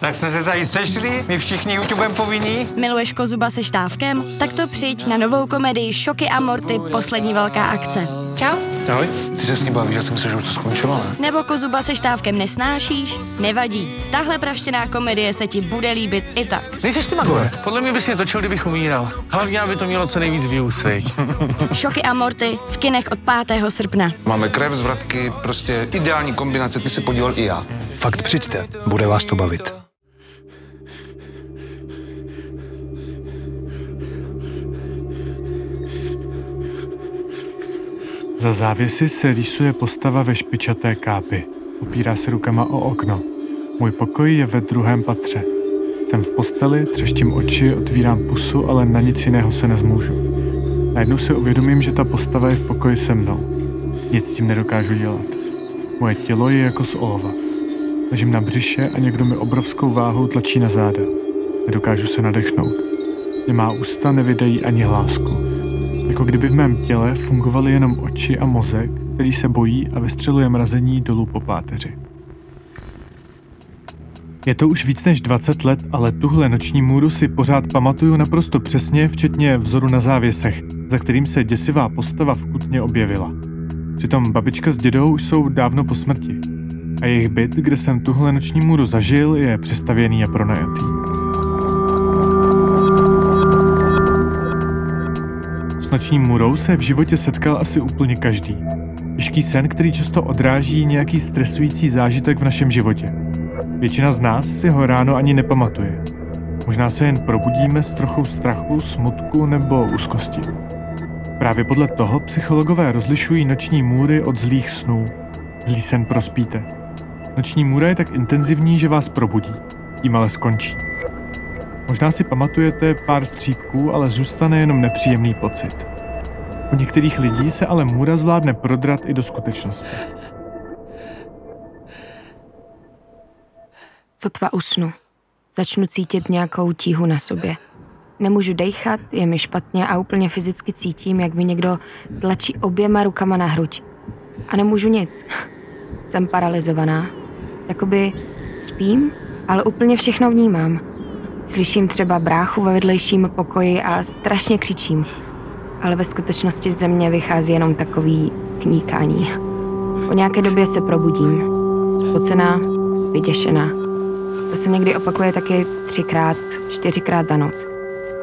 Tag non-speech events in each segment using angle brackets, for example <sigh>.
Tak jsme se tady sešli, my všichni YouTubem povinní. Miluješ Kozuba se štávkem? Tak to přijď na novou komedii Šoky a Morty poslední velká akce. Čau. Ahoj. Ty se s ní bavíš, já si myslím, že už to skončilo, ne? Nebo Kozuba se štávkem nesnášíš? Nevadí. Tahle praštěná komedie se ti bude líbit i tak. Nejseš ty Magore? Podle mě bys mě točil, kdybych umíral. Hlavně, aby to mělo co nejvíc views. <laughs> Šoky a Morty v kinech od 5. srpna. Máme krev, zvratky, prostě ideální kombinace, ty se podíval i já. Fakt přijďte, bude vás to bavit. Za závěsy se rýsuje postava ve špičaté kápi. Opírá se rukama o okno. Můj pokoj je ve druhém patře. Jsem v posteli, třeštím oči, otvírám pusu, ale na nic jiného se nezmůžu. Najednou si uvědomím, že ta postava je v pokoji se mnou. Nic s tím nedokážu dělat. Moje tělo je jako z olova. Ležím na břiše a někdo mi obrovskou váhou tlačí na záda. Nedokážu se nadechnout. Nemá ústa nevydají ani hlásku. Jako kdyby v mém těle fungovaly jenom oči a mozek, který se bojí a vystřeluje mrazení dolů po páteři. Je to už víc než 20 let, ale tuhle noční můru si pořád pamatuju naprosto přesně, včetně vzoru na závěsech, za kterým se děsivá postava v kutně objevila. Přitom babička s dědou jsou dávno po smrti. A jejich byt, kde jsem tuhle noční můru zažil, je přestavěný a pronajatý. S noční můrou se v životě setkal asi úplně každý. Těžký sen, který často odráží nějaký stresující zážitek v našem životě. Většina z nás si ho ráno ani nepamatuje. Možná se jen probudíme s trochou strachu, smutku nebo úzkosti. Právě podle toho psychologové rozlišují noční můry od zlých snů. Zlý sen prospíte. Noční můra je tak intenzivní, že vás probudí. Tím ale skončí. Možná si pamatujete pár střípků, ale zůstane jenom nepříjemný pocit. U některých lidí se ale můra zvládne prodrat i do skutečnosti. Sotva usnu. Začnu cítit nějakou tíhu na sobě. Nemůžu dejchat, je mi špatně a úplně fyzicky cítím, jak mi někdo tlačí oběma rukama na hruď. A nemůžu nic. Jsem paralizovaná. Jakoby spím, ale úplně všechno vnímám. Slyším třeba bráchu ve vedlejším pokoji a strašně křičím. Ale ve skutečnosti ze mě vychází jenom takový kníkání. Po nějaké době se probudím. Spocená, vyděšená. To se někdy opakuje taky třikrát, čtyřikrát za noc.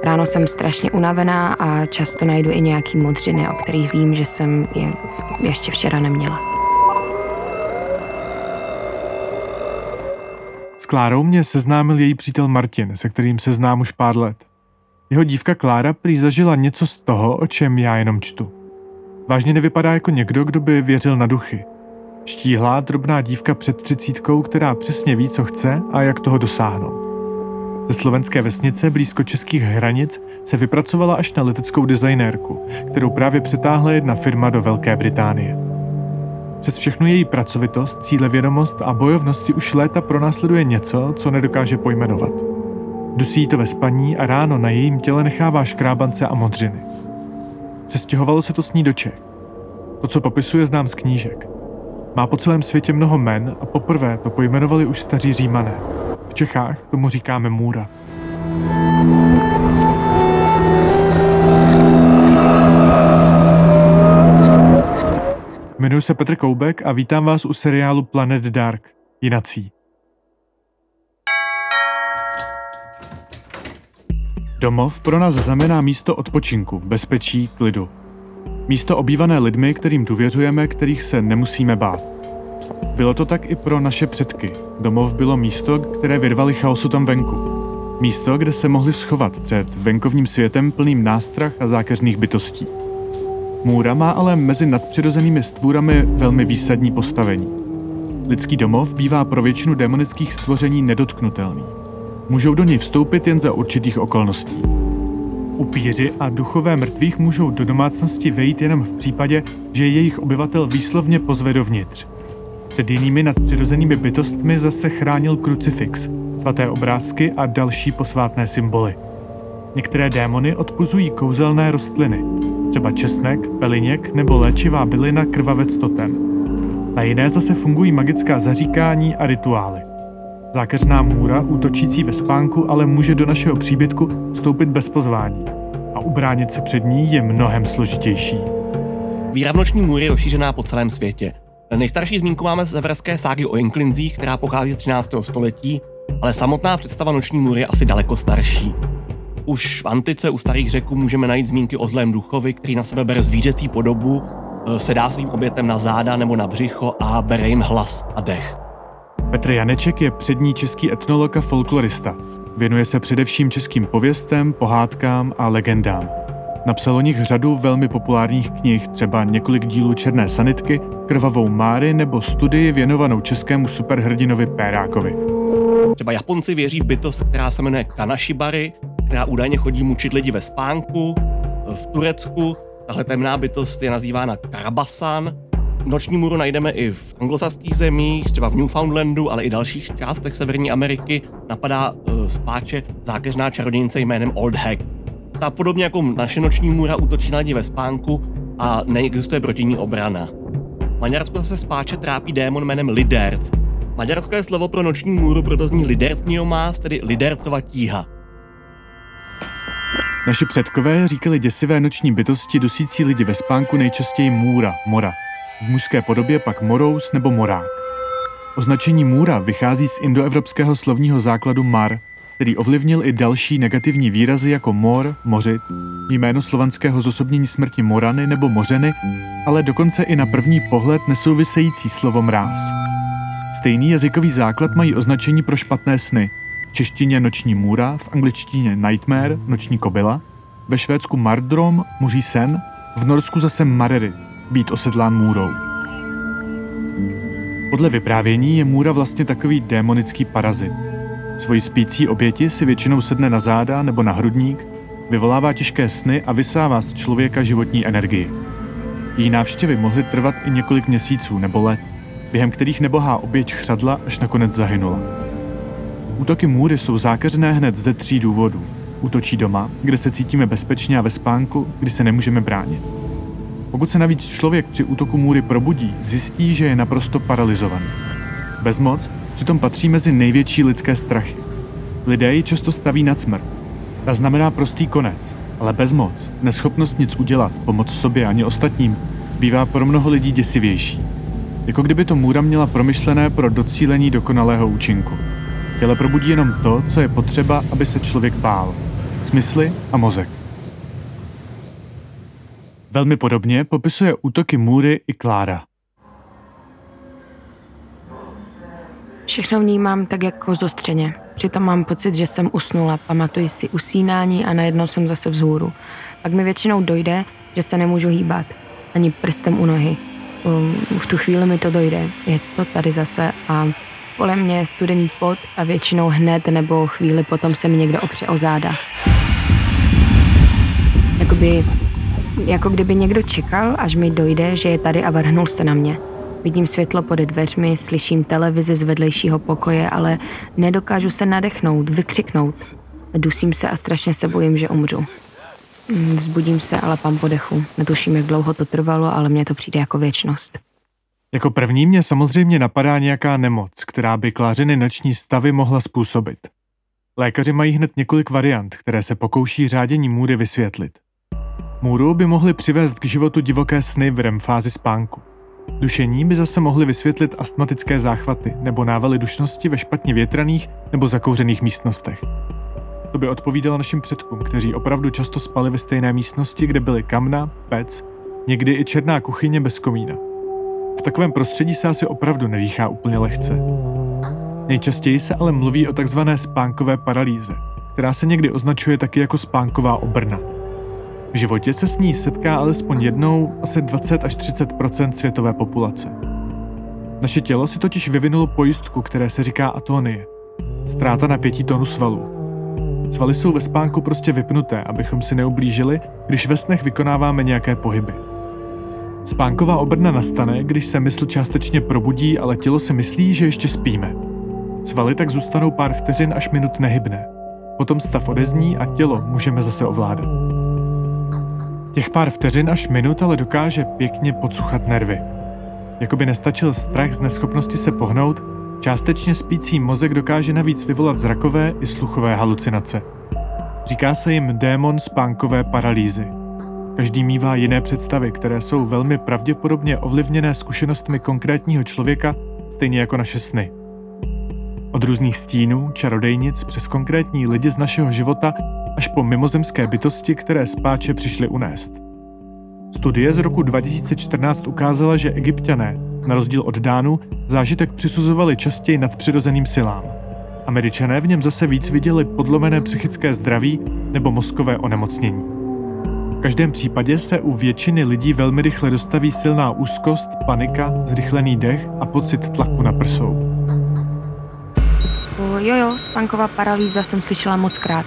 Ráno jsem strašně unavená a často najdu i nějaký modřiny, o kterých vím, že jsem je ještě včera neměla. S Klárou mě seznámil její přítel Martin, se kterým se znám už pár let. Jeho dívka Klára prý zažila něco z toho, o čem já jenom čtu. Vážně nevypadá jako někdo, kdo by věřil na duchy. Štíhlá, drobná dívka před třicítkou, která přesně ví, co chce a jak toho dosáhnout. Ze slovenské vesnice blízko českých hranic se vypracovala až na leteckou designérku, kterou právě přetáhla jedna firma do Velké Británie. Přes všechnu její pracovitost, cílevědomost a bojovnosti už léta pronásleduje něco, co nedokáže pojmenovat. Dusí to ve spaní a ráno na jejím těle nechává škrábance a modřiny. Přestěhovalo se to s ní do Čech. To, co popisuje, znám z knížek. Má po celém světě mnoho men a poprvé to pojmenovali už staří římané. V Čechách tomu říkáme můra. Jmenuji se Petr Koubek a vítám vás u seriálu Planet Dark. Jinací. Domov pro nás znamená místo odpočinku, bezpečí, klidu. Místo obývané lidmi, kterým důvěřujeme, kterých se nemusíme bát. Bylo to tak i pro naše předky. Domov bylo místo, které vyrvali chaosu tam venku. Místo, kde se mohli schovat před venkovním světem plným nástrah a zákeřných bytostí. Můra má ale mezi nadpřirozenými stvůrami velmi výsadní postavení. Lidský domov bývá pro většinu demonických stvoření nedotknutelný. Můžou do něj vstoupit jen za určitých okolností. Upíři a duchové mrtvých můžou do domácnosti vejít jenom v případě, že jejich obyvatel výslovně pozve dovnitř. Před jinými nadpřirozenými bytostmi zase chránil krucifix, svaté obrázky a další posvátné symboly. Některé démony odpuzují kouzelné rostliny, třeba česnek, peliněk nebo léčivá bylina krvavec totem. Na jiné zase fungují magická zaříkání a rituály. Zákeřná můra, útočící ve spánku, ale může do našeho příbytku vstoupit bez pozvání. A ubránit se před ní je mnohem složitější. Víra v noční můry je rozšířená po celém světě. Nejstarší zmínku máme z severské ságy o Inklinzích, která pochází z 13. století, ale samotná představa noční můry je asi daleko starší. Už v antice u starých řeků můžeme najít zmínky o zlém duchovi, který na sebe bere zvířecí podobu, eh, sedá svým obětem na záda nebo na břicho a bere jim hlas a dech. Petr Janeček je přední český etnolog a folklorista. Věnuje se především českým pověstem, pohádkám a legendám. Napsal o nich řadu velmi populárních knih, třeba několik dílů Černé sanitky, Krvavou Máry nebo studii věnovanou českému superhrdinovi Pérákovi. Třeba Japonci věří v bytost, která se jmenuje Kanashibari, která údajně chodí mučit lidi ve spánku. V Turecku tahle temná bytost je nazývána Karabasan. Noční můru najdeme i v anglosaských zemích, třeba v Newfoundlandu, ale i dalších částech Severní Ameriky. Napadá uh, spáče zákeřná čarodějnice jménem Old Hag. Ta podobně jako naše noční můra útočí na lidi ve spánku a neexistuje proti ní obrana. V Maďarsku se spáče trápí démon jménem Liderc. Maďarské slovo pro noční můru proto zní Lidercniomás, tedy Lidercova tíha. Naši předkové říkali děsivé noční bytosti dusící lidi ve spánku nejčastěji můra, mora. V mužské podobě pak morous nebo morák. Označení můra vychází z indoevropského slovního základu mar, který ovlivnil i další negativní výrazy jako mor, mořit, jméno slovanského zosobnění smrti morany nebo mořeny, ale dokonce i na první pohled nesouvisející slovo mráz. Stejný jazykový základ mají označení pro špatné sny. Češtině noční můra, v angličtině nightmare, noční kobila, ve Švédsku mardrom, muží sen, v Norsku zase marerit, být osedlán můrou. Podle vyprávění je můra vlastně takový démonický parazit. Svoji spící oběti si většinou sedne na záda nebo na hrudník, vyvolává těžké sny a vysává z člověka životní energii. Její návštěvy mohly trvat i několik měsíců nebo let, během kterých nebohá oběť chřadla až nakonec zahynula. Útoky můry jsou zákeřné hned ze tří důvodů. Útočí doma, kde se cítíme bezpečně a ve spánku, kdy se nemůžeme bránit. Pokud se navíc člověk při útoku můry probudí, zjistí, že je naprosto paralizovaný. Bezmoc přitom patří mezi největší lidské strachy. Lidé ji často staví nad smrt. Ta znamená prostý konec, ale bezmoc, neschopnost nic udělat, pomoc sobě ani ostatním, bývá pro mnoho lidí děsivější. Jako kdyby to můra měla promyšlené pro docílení dokonalého účinku. Těle probudí jenom to, co je potřeba, aby se člověk bál. Smysly a mozek. Velmi podobně popisuje útoky můry i Klára. Všechno vnímám tak jako zostřeně. Přitom mám pocit, že jsem usnula, pamatuji si usínání a najednou jsem zase vzhůru. Pak mi většinou dojde, že se nemůžu hýbat, ani prstem u nohy. Um, v tu chvíli mi to dojde. Je to tady zase a kolem mě je studený pot a většinou hned nebo chvíli potom se mi někdo opře o záda. Jakoby, jako kdyby někdo čekal, až mi dojde, že je tady a vrhnul se na mě. Vidím světlo pod dveřmi, slyším televizi z vedlejšího pokoje, ale nedokážu se nadechnout, vykřiknout. Dusím se a strašně se bojím, že umřu. Mm, Vzbudím se, ale pam po dechu. Netuším, jak dlouho to trvalo, ale mně to přijde jako věčnost. Jako první mě samozřejmě napadá nějaká nemoc, která by Klářiny noční stavy mohla způsobit. Lékaři mají hned několik variant, které se pokouší řádění můry vysvětlit. Můru by mohly přivést k životu divoké sny v REM fázi spánku. Dušení by zase mohly vysvětlit astmatické záchvaty nebo návaly dušnosti ve špatně větraných nebo zakouřených místnostech. To by odpovídalo našim předkům, kteří opravdu často spali ve stejné místnosti, kde byly kamna, pec, někdy i černá kuchyně bez komína. V takovém prostředí se asi opravdu nedýchá úplně lehce. Nejčastěji se ale mluví o takzvané spánkové paralýze, která se někdy označuje taky jako spánková obrna. V životě se s ní setká alespoň jednou asi 20 až 30% světové populace. Naše tělo si totiž vyvinulo pojistku, které se říká atonie. Ztráta napětí tonu svalů. Svaly jsou ve spánku prostě vypnuté, abychom si neublížili, když ve snech vykonáváme nějaké pohyby. Spánková obrna nastane, když se mysl částečně probudí, ale tělo si myslí, že ještě spíme. Svaly tak zůstanou pár vteřin až minut nehybné. Potom stav odezní a tělo můžeme zase ovládat. Těch pár vteřin až minut ale dokáže pěkně podsuchat nervy. Jakoby nestačil strach z neschopnosti se pohnout, Částečně spící mozek dokáže navíc vyvolat zrakové i sluchové halucinace. Říká se jim démon spánkové paralýzy. Každý mívá jiné představy, které jsou velmi pravděpodobně ovlivněné zkušenostmi konkrétního člověka, stejně jako naše sny. Od různých stínů, čarodejnic přes konkrétní lidi z našeho života až po mimozemské bytosti, které spáče přišly unést. Studie z roku 2014 ukázala, že egyptiané, na rozdíl od Dánů, zážitek přisuzovali častěji nadpřirozeným silám. Američané v něm zase víc viděli podlomené psychické zdraví nebo mozkové onemocnění. Každém případě se u většiny lidí velmi rychle dostaví silná úzkost, panika, zrychlený dech a pocit tlaku na prsou. Jo, jo, spánková paralýza jsem slyšela moc krát.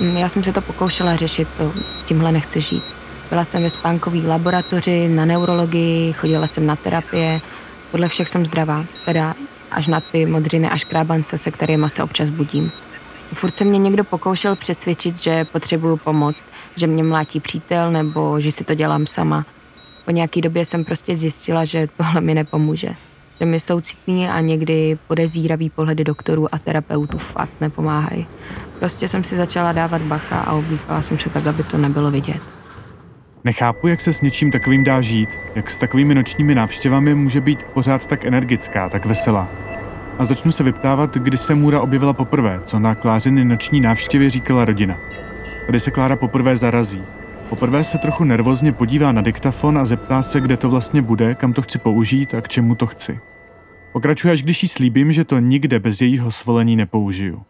Mm, Já jsem se to pokoušela řešit, to s tímhle nechci žít. Byla jsem ve spánkové laboratoři, na neurologii, chodila jsem na terapie. Podle všech jsem zdravá, teda až na ty modřiny a škrábance, se kterými se občas budím. Furt se mě někdo pokoušel přesvědčit, že potřebuju pomoc, že mě mlátí přítel nebo že si to dělám sama. Po nějaký době jsem prostě zjistila, že tohle mi nepomůže. Že mi soucitný a někdy podezíravý pohledy doktorů a terapeutů fakt nepomáhají. Prostě jsem si začala dávat bacha a oblíkala jsem se tak, aby to nebylo vidět. Nechápu, jak se s něčím takovým dá žít, jak s takovými nočními návštěvami může být pořád tak energická, tak veselá. A začnu se vyptávat, kdy se Můra objevila poprvé, co na Klářiny noční návštěvě říkala rodina. Tady se Klára poprvé zarazí. Poprvé se trochu nervózně podívá na diktafon a zeptá se, kde to vlastně bude, kam to chci použít a k čemu to chci. Pokračuje, až když jí slíbím, že to nikde bez jejího svolení nepoužiju.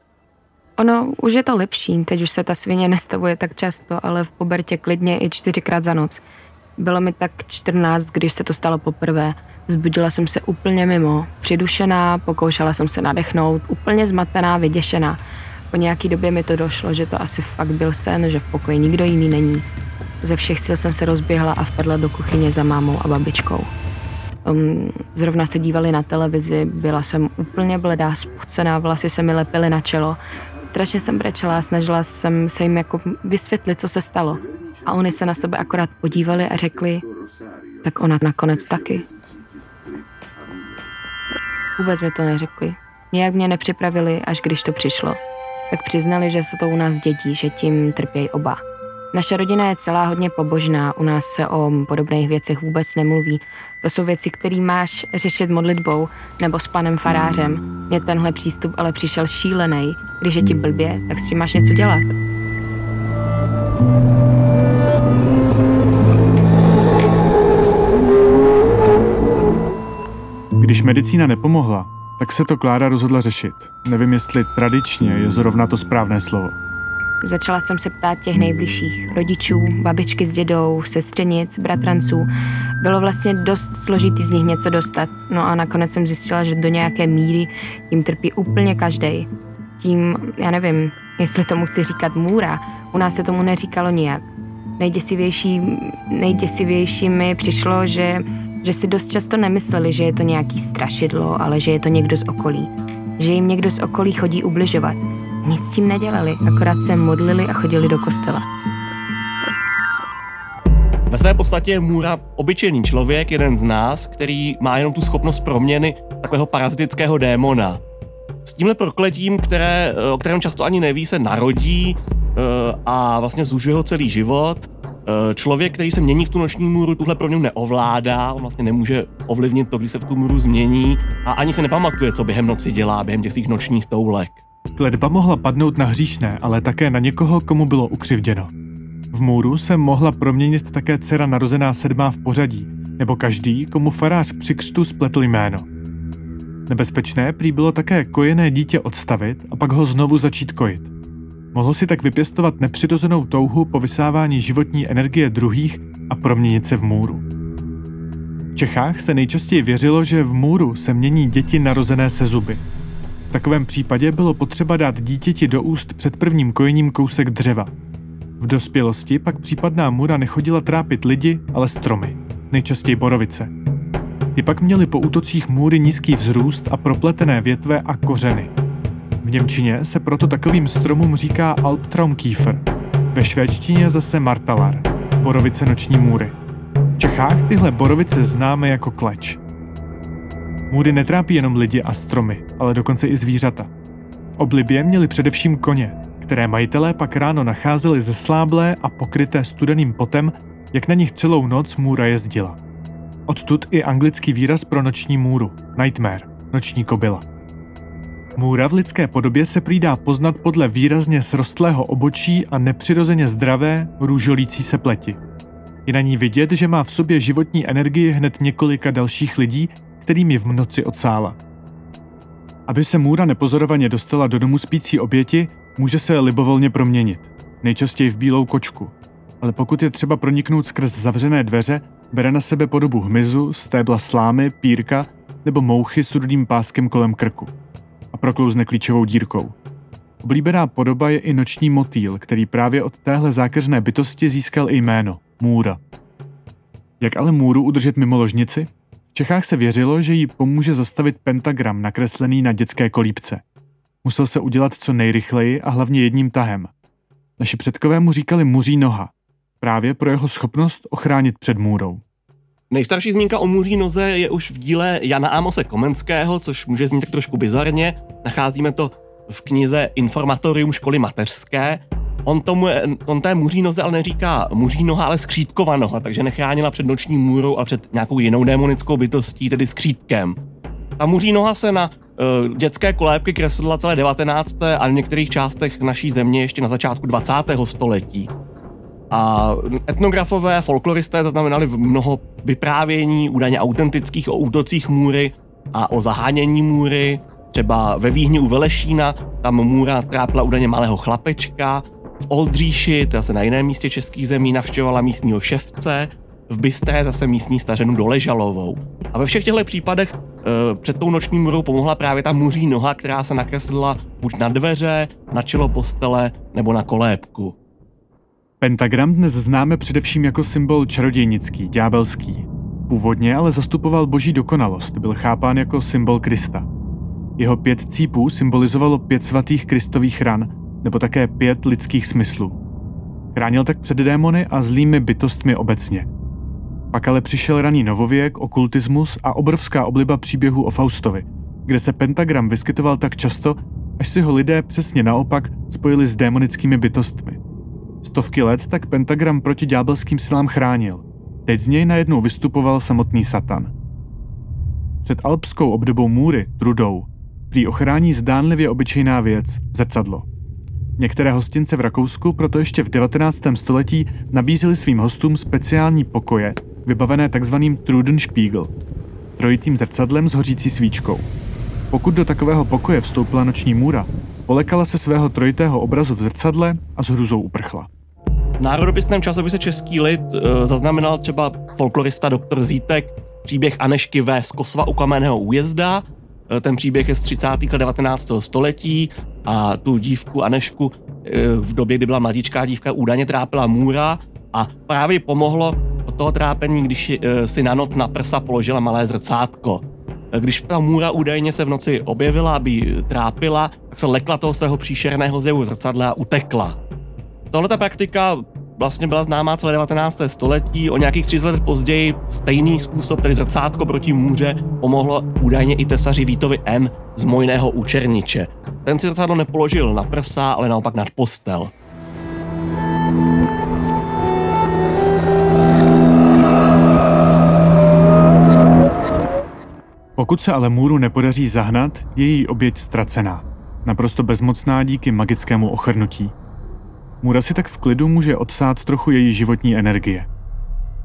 Ono, už je to lepší, teď už se ta svině nestavuje tak často, ale v pubertě klidně i čtyřikrát za noc. Bylo mi tak 14, když se to stalo poprvé. Zbudila jsem se úplně mimo, přidušená, pokoušela jsem se nadechnout, úplně zmatená, vyděšená. Po nějaký době mi to došlo, že to asi fakt byl sen, že v pokoji nikdo jiný není. Ze všech sil jsem se rozběhla a vpadla do kuchyně za mámou a babičkou. Um, zrovna se dívali na televizi, byla jsem úplně bledá, spocená, vlasy se mi lepily na čelo. Strašně jsem brečela snažila jsem se jim jako vysvětlit, co se stalo. A oni se na sebe akorát podívali a řekli, tak ona nakonec taky. Vůbec mi to neřekli. Nějak mě nepřipravili, až když to přišlo. Tak přiznali, že se to u nás dědí, že tím trpějí oba. Naše rodina je celá hodně pobožná, u nás se o podobných věcech vůbec nemluví. To jsou věci, které máš řešit modlitbou nebo s panem farářem. Mně tenhle přístup ale přišel šílený. Když je ti blbě, tak s tím máš něco dělat. Když medicína nepomohla, tak se to Klára rozhodla řešit. Nevím, jestli tradičně je zrovna to správné slovo. Začala jsem se ptát těch nejbližších, rodičů, babičky s dědou, sestřenic, bratranců. Bylo vlastně dost složitý z nich něco dostat. No a nakonec jsem zjistila, že do nějaké míry tím trpí úplně každý. Tím, já nevím, jestli tomu chci říkat můra, u nás se tomu neříkalo nijak. Nejděsivější, nejděsivější mi přišlo, že, že si dost často nemysleli, že je to nějaký strašidlo, ale že je to někdo z okolí. Že jim někdo z okolí chodí ubližovat. Nic s tím nedělali, akorát se modlili a chodili do kostela. Ve své podstatě je Můra obyčejný člověk, jeden z nás, který má jenom tu schopnost proměny takového parazitického démona. S tímhle prokletím, které, o kterém často ani neví, se narodí eh, a vlastně zužuje ho celý život. Eh, Člověk, který se mění v tu noční můru, tuhle proměnu neovládá, on vlastně nemůže ovlivnit to, kdy se v tu můru změní a ani se nepamatuje, co během noci dělá, během těch svých nočních toulek. Kledba mohla padnout na hříšné, ale také na někoho, komu bylo ukřivděno. V můru se mohla proměnit také dcera narozená sedmá v pořadí, nebo každý, komu farář při křtu spletl jméno. Nebezpečné prý bylo také kojené dítě odstavit a pak ho znovu začít kojit. Mohlo si tak vypěstovat nepřirozenou touhu po vysávání životní energie druhých a proměnit se v můru. V Čechách se nejčastěji věřilo, že v můru se mění děti narozené se zuby. V takovém případě bylo potřeba dát dítěti do úst před prvním kojením kousek dřeva. V dospělosti pak případná můra nechodila trápit lidi, ale stromy, nejčastěji borovice. Ty pak měly po útocích můry nízký vzrůst a propletené větve a kořeny. V Němčině se proto takovým stromům říká Albtraumkiefer, ve švédštině zase Martalar, borovice noční můry. V Čechách tyhle borovice známe jako kleč. Můry netrápí jenom lidi a stromy, ale dokonce i zvířata. V oblibě měli především koně, které majitelé pak ráno nacházeli zesláblé a pokryté studeným potem, jak na nich celou noc můra jezdila. Odtud i anglický výraz pro noční můru – nightmare, noční kobila. Můra v lidské podobě se prýdá poznat podle výrazně srostlého obočí a nepřirozeně zdravé, růžolící se pleti. Je na ní vidět, že má v sobě životní energii hned několika dalších lidí, kterým ji v noci odsála. Aby se můra nepozorovaně dostala do domu spící oběti, může se libovolně proměnit, nejčastěji v bílou kočku. Ale pokud je třeba proniknout skrz zavřené dveře, bere na sebe podobu hmyzu, stébla slámy, pírka nebo mouchy s rudým páskem kolem krku a proklouzne klíčovou dírkou. Oblíbená podoba je i noční motýl, který právě od téhle zákeřné bytosti získal i jméno – Můra. Jak ale Můru udržet mimo ložnici? V Čechách se věřilo, že jí pomůže zastavit pentagram nakreslený na dětské kolípce. Musel se udělat co nejrychleji a hlavně jedním tahem. Naši předkové mu říkali muří noha, právě pro jeho schopnost ochránit před můrou. Nejstarší zmínka o muří noze je už v díle Jana Amose Komenského, což může znít tak trošku bizarně. Nacházíme to v knize Informatorium školy mateřské. On, tomu, on té muří noze ale neříká muří noha, ale skřítkova noha, takže nechránila před noční můrou a před nějakou jinou démonickou bytostí, tedy skřítkem. Ta muří noha se na uh, dětské kolébky kreslila celé 19. a v některých částech naší země ještě na začátku 20. století. A etnografové, folkloristé zaznamenali mnoho vyprávění údajně autentických o útocích můry a o zahánění můry. Třeba ve Víhni u Velešína tam můra trápila údajně malého chlapečka. V Oldříši, to zase na jiném místě českých zemí, navštěvovala místního ševce. V Bystré zase místní stařenu Doležalovou. A ve všech těchto případech e, před tou noční můrou pomohla právě ta muří noha, která se nakreslila buď na dveře, na čelo postele nebo na kolébku. Pentagram dnes známe především jako symbol čarodějnický, ďábelský. Původně ale zastupoval boží dokonalost, byl chápán jako symbol Krista. Jeho pět cípů symbolizovalo pět svatých kristových ran, nebo také pět lidských smyslů. Chránil tak před démony a zlými bytostmi obecně. Pak ale přišel raný novověk, okultismus a obrovská obliba příběhů o Faustovi, kde se pentagram vyskytoval tak často, až si ho lidé přesně naopak spojili s démonickými bytostmi. Stovky let tak pentagram proti ďábelským silám chránil. Teď z něj najednou vystupoval samotný Satan. Před alpskou obdobou můry, trudou, prý ochrání zdánlivě obyčejná věc, zrcadlo. Některé hostince v Rakousku proto ještě v 19. století nabízeli svým hostům speciální pokoje, vybavené takzvaným Trudenspiegel, trojitým zrcadlem s hořící svíčkou. Pokud do takového pokoje vstoupila noční můra, polekala se svého trojitého obrazu v zrcadle a s hruzou uprchla. V národopisném časopise Český lid e, zaznamenal třeba folklorista doktor Zítek příběh Anešky V. z Kosva u Kamenného újezda. E, ten příběh je z 30. let 19. století a tu dívku Anešku e, v době, kdy byla mladíčká dívka, údajně trápila můra a právě pomohlo od toho trápení, když si na noc na prsa položila malé zrcátko. Když ta můra údajně se v noci objevila, aby trápila, tak se lekla toho svého příšerného zjevu zrcadla a utekla. Tohle ta praktika vlastně byla známá celé 19. století. O nějakých 30 let později stejný způsob, tedy zrcátko proti můře, pomohlo údajně i tesaři Vítovi N. z Mojného účerniče. Ten si zrcadlo nepoložil na prsa, ale naopak nad postel. Pokud se ale můru nepodaří zahnat, je její oběť ztracená. Naprosto bezmocná díky magickému ochrnutí. Můra si tak v klidu může odsát trochu její životní energie.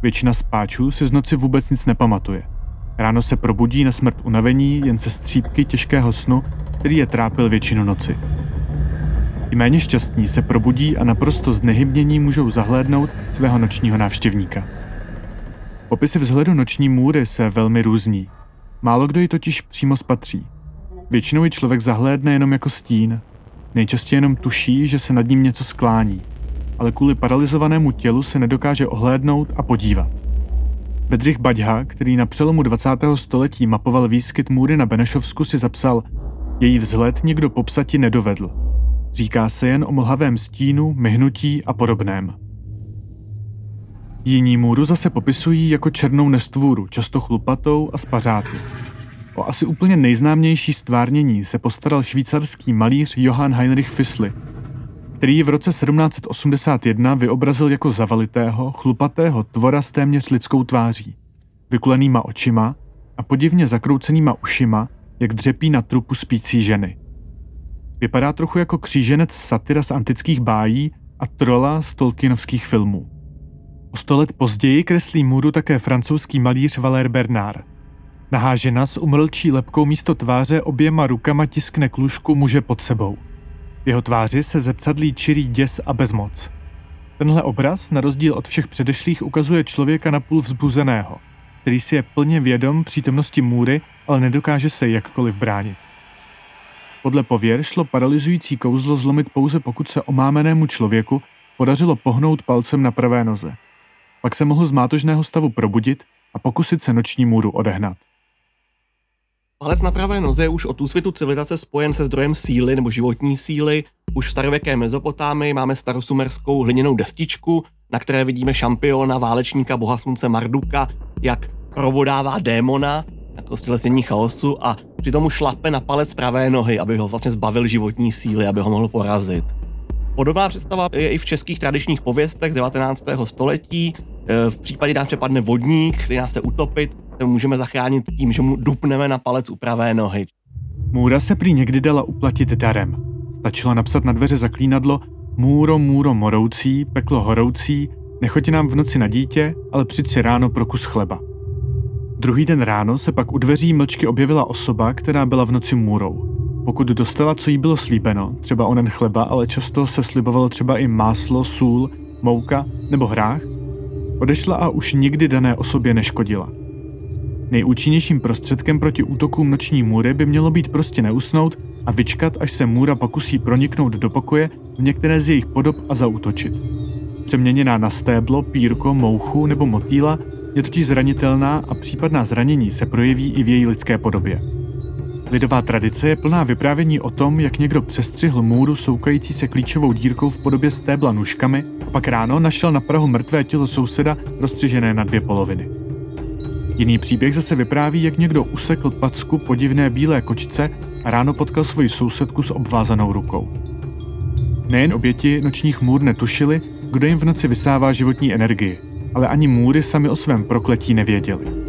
Většina spáčů si z noci vůbec nic nepamatuje. Ráno se probudí na smrt unavení jen se střípky těžkého snu, který je trápil většinu noci. I méně šťastní se probudí a naprosto znehybnění můžou zahlédnout svého nočního návštěvníka. Popisy vzhledu noční můry se velmi různí. Málo kdo ji totiž přímo spatří. Většinou ji člověk zahlédne jenom jako stín. Nejčastěji jenom tuší, že se nad ním něco sklání, ale kvůli paralizovanému tělu se nedokáže ohlédnout a podívat. Bedřich Baďha, který na přelomu 20. století mapoval výskyt můry na Benešovsku, si zapsal Její vzhled nikdo popsati nedovedl. Říká se jen o mlhavém stínu, myhnutí a podobném. Jiní můru zase popisují jako černou nestvůru, často chlupatou a spařáty. O asi úplně nejznámější stvárnění se postaral švýcarský malíř Johann Heinrich Fissli, který v roce 1781 vyobrazil jako zavalitého, chlupatého tvora s téměř lidskou tváří, vykulenýma očima a podivně zakroucenýma ušima, jak dřepí na trupu spící ženy. Vypadá trochu jako kříženec satyra z antických bájí a trola z Tolkienovských filmů. Sto let později kreslí můru také francouzský malíř Valère Bernard. Nahá žena s umlčí lepkou místo tváře oběma rukama tiskne klušku muže pod sebou. V jeho tváři se zrcadlí čirý děs a bezmoc. Tenhle obraz, na rozdíl od všech předešlých, ukazuje člověka napůl vzbuzeného, který si je plně vědom přítomnosti můry, ale nedokáže se jakkoliv bránit. Podle pověr šlo paralyzující kouzlo zlomit pouze pokud se omámenému člověku podařilo pohnout palcem na pravé noze. Pak se mohl z mátožného stavu probudit a pokusit se noční můru odehnat. Palec na pravé noze je už od úsvitu civilizace spojen se zdrojem síly nebo životní síly. Už v starověké Mezopotámii máme starosumerskou hliněnou destičku, na které vidíme šampiona, válečníka boha slunce Marduka, jak probodává démona, jako stělesnění chaosu a přitom mu šlape na palec pravé nohy, aby ho vlastně zbavil životní síly, aby ho mohl porazit. Podobná představa je i v českých tradičních pověstech z 19. století. E, v případě, kdy nám přepadne vodník, který nás chce utopit, se můžeme zachránit tím, že mu dupneme na palec u pravé nohy. Můra se prý někdy dala uplatit darem. Stačilo napsat na dveře zaklínadlo Můro, můro moroucí, peklo horoucí, nechoďte nám v noci na dítě, ale přijď si ráno pro kus chleba. Druhý den ráno se pak u dveří mlčky objevila osoba, která byla v noci můrou. Pokud dostala, co jí bylo slíbeno, třeba onen chleba, ale často se slibovalo třeba i máslo, sůl, mouka nebo hrách, odešla a už nikdy dané osobě neškodila. Nejúčinnějším prostředkem proti útokům noční můry by mělo být prostě neusnout a vyčkat, až se můra pokusí proniknout do pokoje v některé z jejich podob a zautočit. Přeměněná na stéblo, pírko, mouchu nebo motýla je totiž zranitelná a případná zranění se projeví i v její lidské podobě. Lidová tradice je plná vyprávění o tom, jak někdo přestřihl můru soukající se klíčovou dírkou v podobě stébla nůžkami a pak ráno našel na prahu mrtvé tělo souseda rozstřižené na dvě poloviny. Jiný příběh zase vypráví, jak někdo usekl packu podivné bílé kočce a ráno potkal svoji sousedku s obvázanou rukou. Nejen oběti nočních můr netušili, kdo jim v noci vysává životní energii, ale ani můry sami o svém prokletí nevěděli.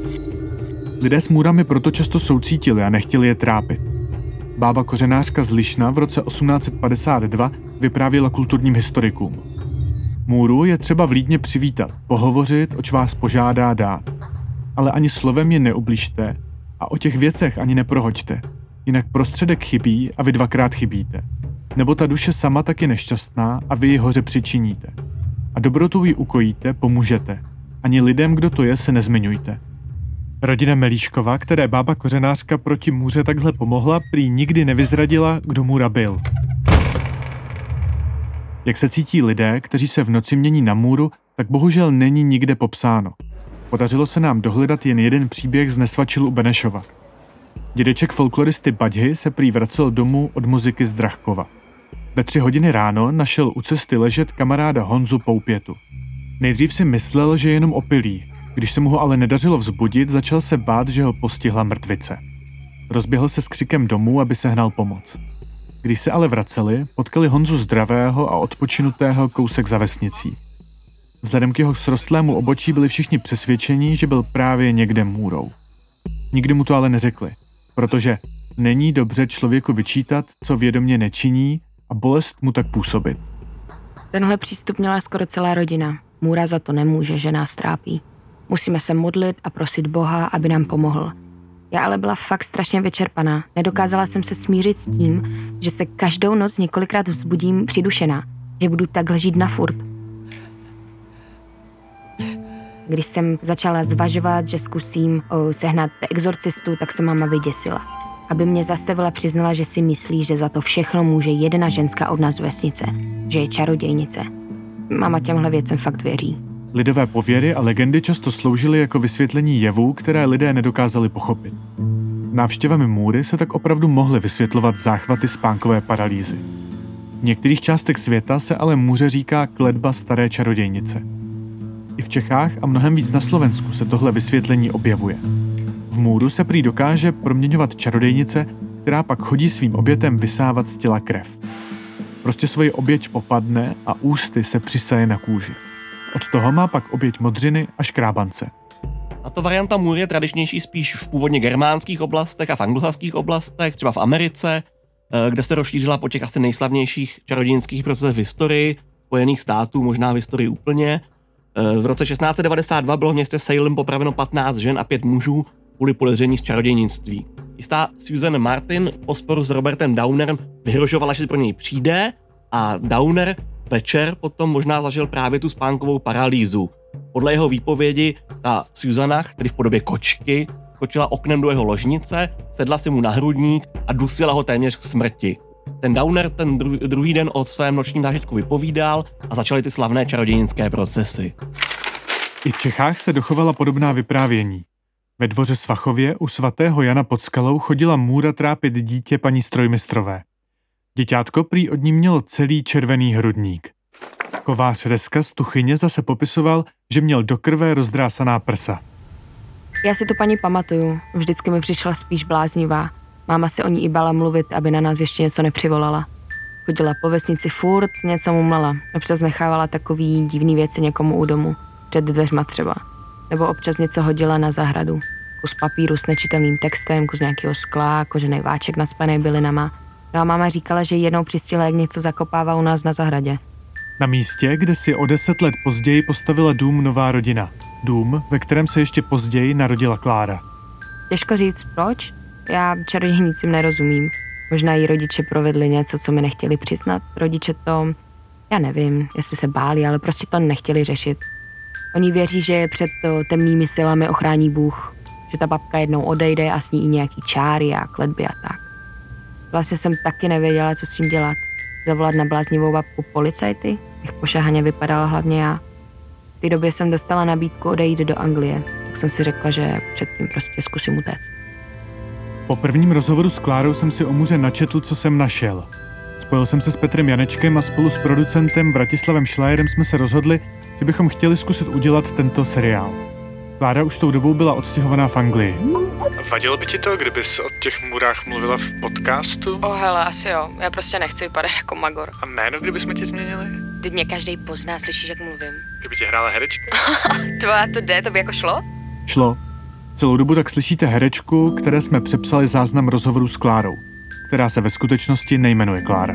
Lidé s můrami proto často soucítili a nechtěli je trápit. Bába kořenářka z Lišna v roce 1852 vyprávěla kulturním historikům. Můru je třeba v Lídně přivítat, pohovořit, oč vás požádá dát. Ale ani slovem je neubližte a o těch věcech ani neprohoďte, jinak prostředek chybí a vy dvakrát chybíte. Nebo ta duše sama tak je nešťastná a vy ji hoře přičiníte. A dobrotu ji ukojíte, pomůžete. Ani lidem, kdo to je, se nezmiňujte. Rodina Melíškova, které bába kořenářka proti můře takhle pomohla, prý nikdy nevyzradila, kdo můra byl. Jak se cítí lidé, kteří se v noci mění na můru, tak bohužel není nikde popsáno. Podařilo se nám dohledat jen jeden příběh z Nesvačilu u Benešova. Dědeček folkloristy Baďhy se prý vracel domů od muziky z Drahkova. Ve tři hodiny ráno našel u cesty ležet kamaráda Honzu Poupětu. Nejdřív si myslel, že jenom opilý, když se mu ho ale nedařilo vzbudit, začal se bát, že ho postihla mrtvice. Rozběhl se s křikem domů, aby sehnal pomoc. Když se ale vraceli, potkali Honzu zdravého a odpočinutého kousek za vesnicí. Vzhledem k jeho srostlému obočí byli všichni přesvědčeni, že byl právě někde můrou. Nikdy mu to ale neřekli, protože není dobře člověku vyčítat, co vědomě nečiní a bolest mu tak působit. Tenhle přístup měla skoro celá rodina. Můra za to nemůže, že nás trápí. Musíme se modlit a prosit Boha, aby nám pomohl. Já ale byla fakt strašně vyčerpaná. Nedokázala jsem se smířit s tím, že se každou noc několikrát vzbudím přidušená, že budu takhle žít na furt. Když jsem začala zvažovat, že zkusím o, sehnat exorcistu, tak se máma vyděsila. Aby mě zastavila, přiznala, že si myslí, že za to všechno může jedna ženská od nás vesnice, že je čarodějnice. Máma těmhle věcem fakt věří. Lidové pověry a legendy často sloužily jako vysvětlení jevů, které lidé nedokázali pochopit. Návštěvami můry se tak opravdu mohly vysvětlovat záchvaty spánkové paralýzy. V některých částech světa se ale můře říká kledba staré čarodějnice. I v Čechách a mnohem víc na Slovensku se tohle vysvětlení objevuje. V můru se prý dokáže proměňovat čarodejnice, která pak chodí svým obětem vysávat z těla krev. Prostě svoji oběť popadne a ústy se přisaje na kůži. Od toho má pak oběť modřiny a škrábance. Tato varianta můr je tradičnější spíš v původně germánských oblastech a v anglosaských oblastech, třeba v Americe, eh, kde se rozšířila po těch asi nejslavnějších čarodějnických procesech v historii Spojených států, možná v historii úplně. Eh, V roce 1692 bylo v městě Salem popraveno 15 žen a 5 mužů kvůli podezření z čarodějnictví. Jistá Susan Martin po sporu s Robertem Downerem vyhrožovala, že pro něj přijde a Downer večer potom možná zažil právě tu spánkovou paralýzu. Podle jeho výpovědi ta Susana, tedy v podobě kočky, skočila oknem do jeho ložnice, sedla si mu na hrudník a dusila ho téměř k smrti. Ten Downer ten dru- druhý den o svém nočním zážitku vypovídal a začaly ty slavné čarodějnické procesy. I v Čechách se dochovala podobná vyprávění. Ve dvoře Svachově u svatého Jana pod skalou chodila můra trápit dítě paní strojmistrové. Děťátko prý od ní mělo celý červený hrudník. Kovář Reska z Tuchyně zase popisoval, že měl do krve rozdrásaná prsa. Já si tu paní pamatuju, vždycky mi přišla spíš bláznivá. Máma se o ní i bala mluvit, aby na nás ještě něco nepřivolala. Chodila po vesnici furt, něco mumlala. Občas nechávala takový divný věci někomu u domu, před dveřma třeba. Nebo občas něco hodila na zahradu. Kus papíru s nečitelným textem, kus nějakého skla, kožený váček naspaný bylinama. No a máma říkala, že jednou přistihla, jak něco zakopává u nás na zahradě. Na místě, kde si o deset let později postavila dům nová rodina. Dům, ve kterém se ještě později narodila Klára. Těžko říct proč, já čarodějnicím nerozumím. Možná jí rodiče provedli něco, co mi nechtěli přiznat. Rodiče to, já nevím, jestli se báli, ale prostě to nechtěli řešit. Oni věří, že je před temnými silami ochrání Bůh. Že ta babka jednou odejde a s ní i nějaký čáry a kletby a tak. Vlastně jsem taky nevěděla, co s tím dělat. Zavolat na bláznivou babku policajty, bych pošahaně vypadala hlavně já. V té době jsem dostala nabídku odejít do Anglie, tak jsem si řekla, že předtím prostě zkusím utéct. Po prvním rozhovoru s Klárou jsem si o muře načetl, co jsem našel. Spojil jsem se s Petrem Janečkem a spolu s producentem Vratislavem Schleierem jsme se rozhodli, že bychom chtěli zkusit udělat tento seriál. Klára už tou dobou byla odstěhovaná v Anglii. Vadilo by ti to, kdybys o těch murách mluvila v podcastu? O hele, asi jo. Já prostě nechci vypadat jako magor. A jméno, kdybychom ti změnili? Teď mě každý pozná, slyšíš, jak mluvím. Kdyby ti hrála herečka? <laughs> To a to jde, to by jako šlo? Šlo. Celou dobu tak slyšíte herečku, které jsme přepsali záznam rozhovoru s Klárou, která se ve skutečnosti nejmenuje Klára.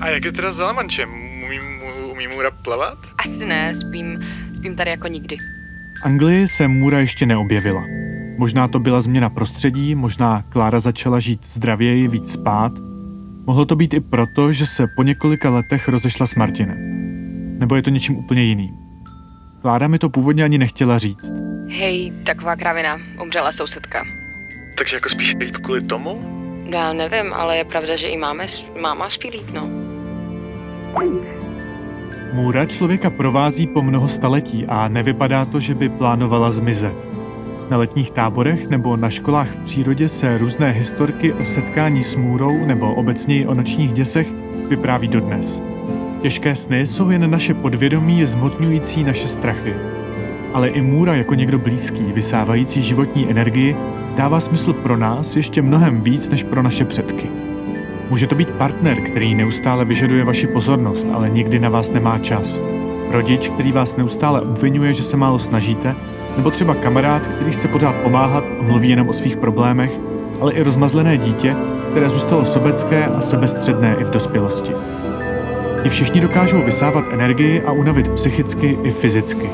A jak je teda s Zalamančem? Umí, mu- umí Můra plavat? Asi ne, spím, spím tady jako nikdy. V Anglii se Můra ještě neobjevila. Možná to byla změna prostředí, možná Klára začala žít zdravěji, víc spát. Mohlo to být i proto, že se po několika letech rozešla s Martinem. Nebo je to něčím úplně jiným. Klára mi to původně ani nechtěla říct. Hej, taková kravina, umřela sousedka. Takže jako spíš líp kvůli tomu? Já nevím, ale je pravda, že i máme, máma spí líp, no. Můra člověka provází po mnoho staletí a nevypadá to, že by plánovala zmizet. Na letních táborech nebo na školách v přírodě se různé historky o setkání s můrou nebo obecněji o nočních děsech vypráví dodnes. Těžké sny jsou jen naše podvědomí zmotňující naše strachy. Ale i můra jako někdo blízký, vysávající životní energii, dává smysl pro nás ještě mnohem víc než pro naše předky. Může to být partner, který neustále vyžaduje vaši pozornost, ale nikdy na vás nemá čas. Rodič, který vás neustále obvinuje, že se málo snažíte, nebo třeba kamarád, který chce pořád pomáhat a mluví jenom o svých problémech, ale i rozmazlené dítě, které zůstalo sobecké a sebestředné i v dospělosti. Ti všichni dokážou vysávat energii a unavit psychicky i fyzicky.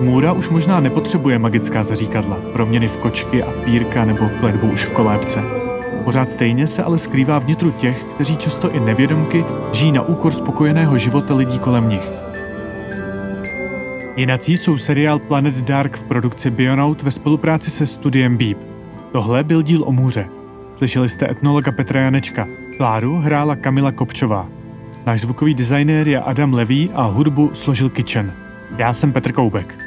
Můra už možná nepotřebuje magická zaříkadla, proměny v kočky a pírka nebo kletbu už v kolébce. Pořád stejně se ale skrývá vnitru těch, kteří často i nevědomky žijí na úkor spokojeného života lidí kolem nich. Jinací jsou seriál Planet Dark v produkci Bionaut ve spolupráci se studiem Beep. Tohle byl díl o můře. Slyšeli jste etnologa Petra Janečka. Kláru hrála Kamila Kopčová. Náš zvukový designér je Adam Levý a hudbu složil Kitchen. Já jsem Petr Koubek.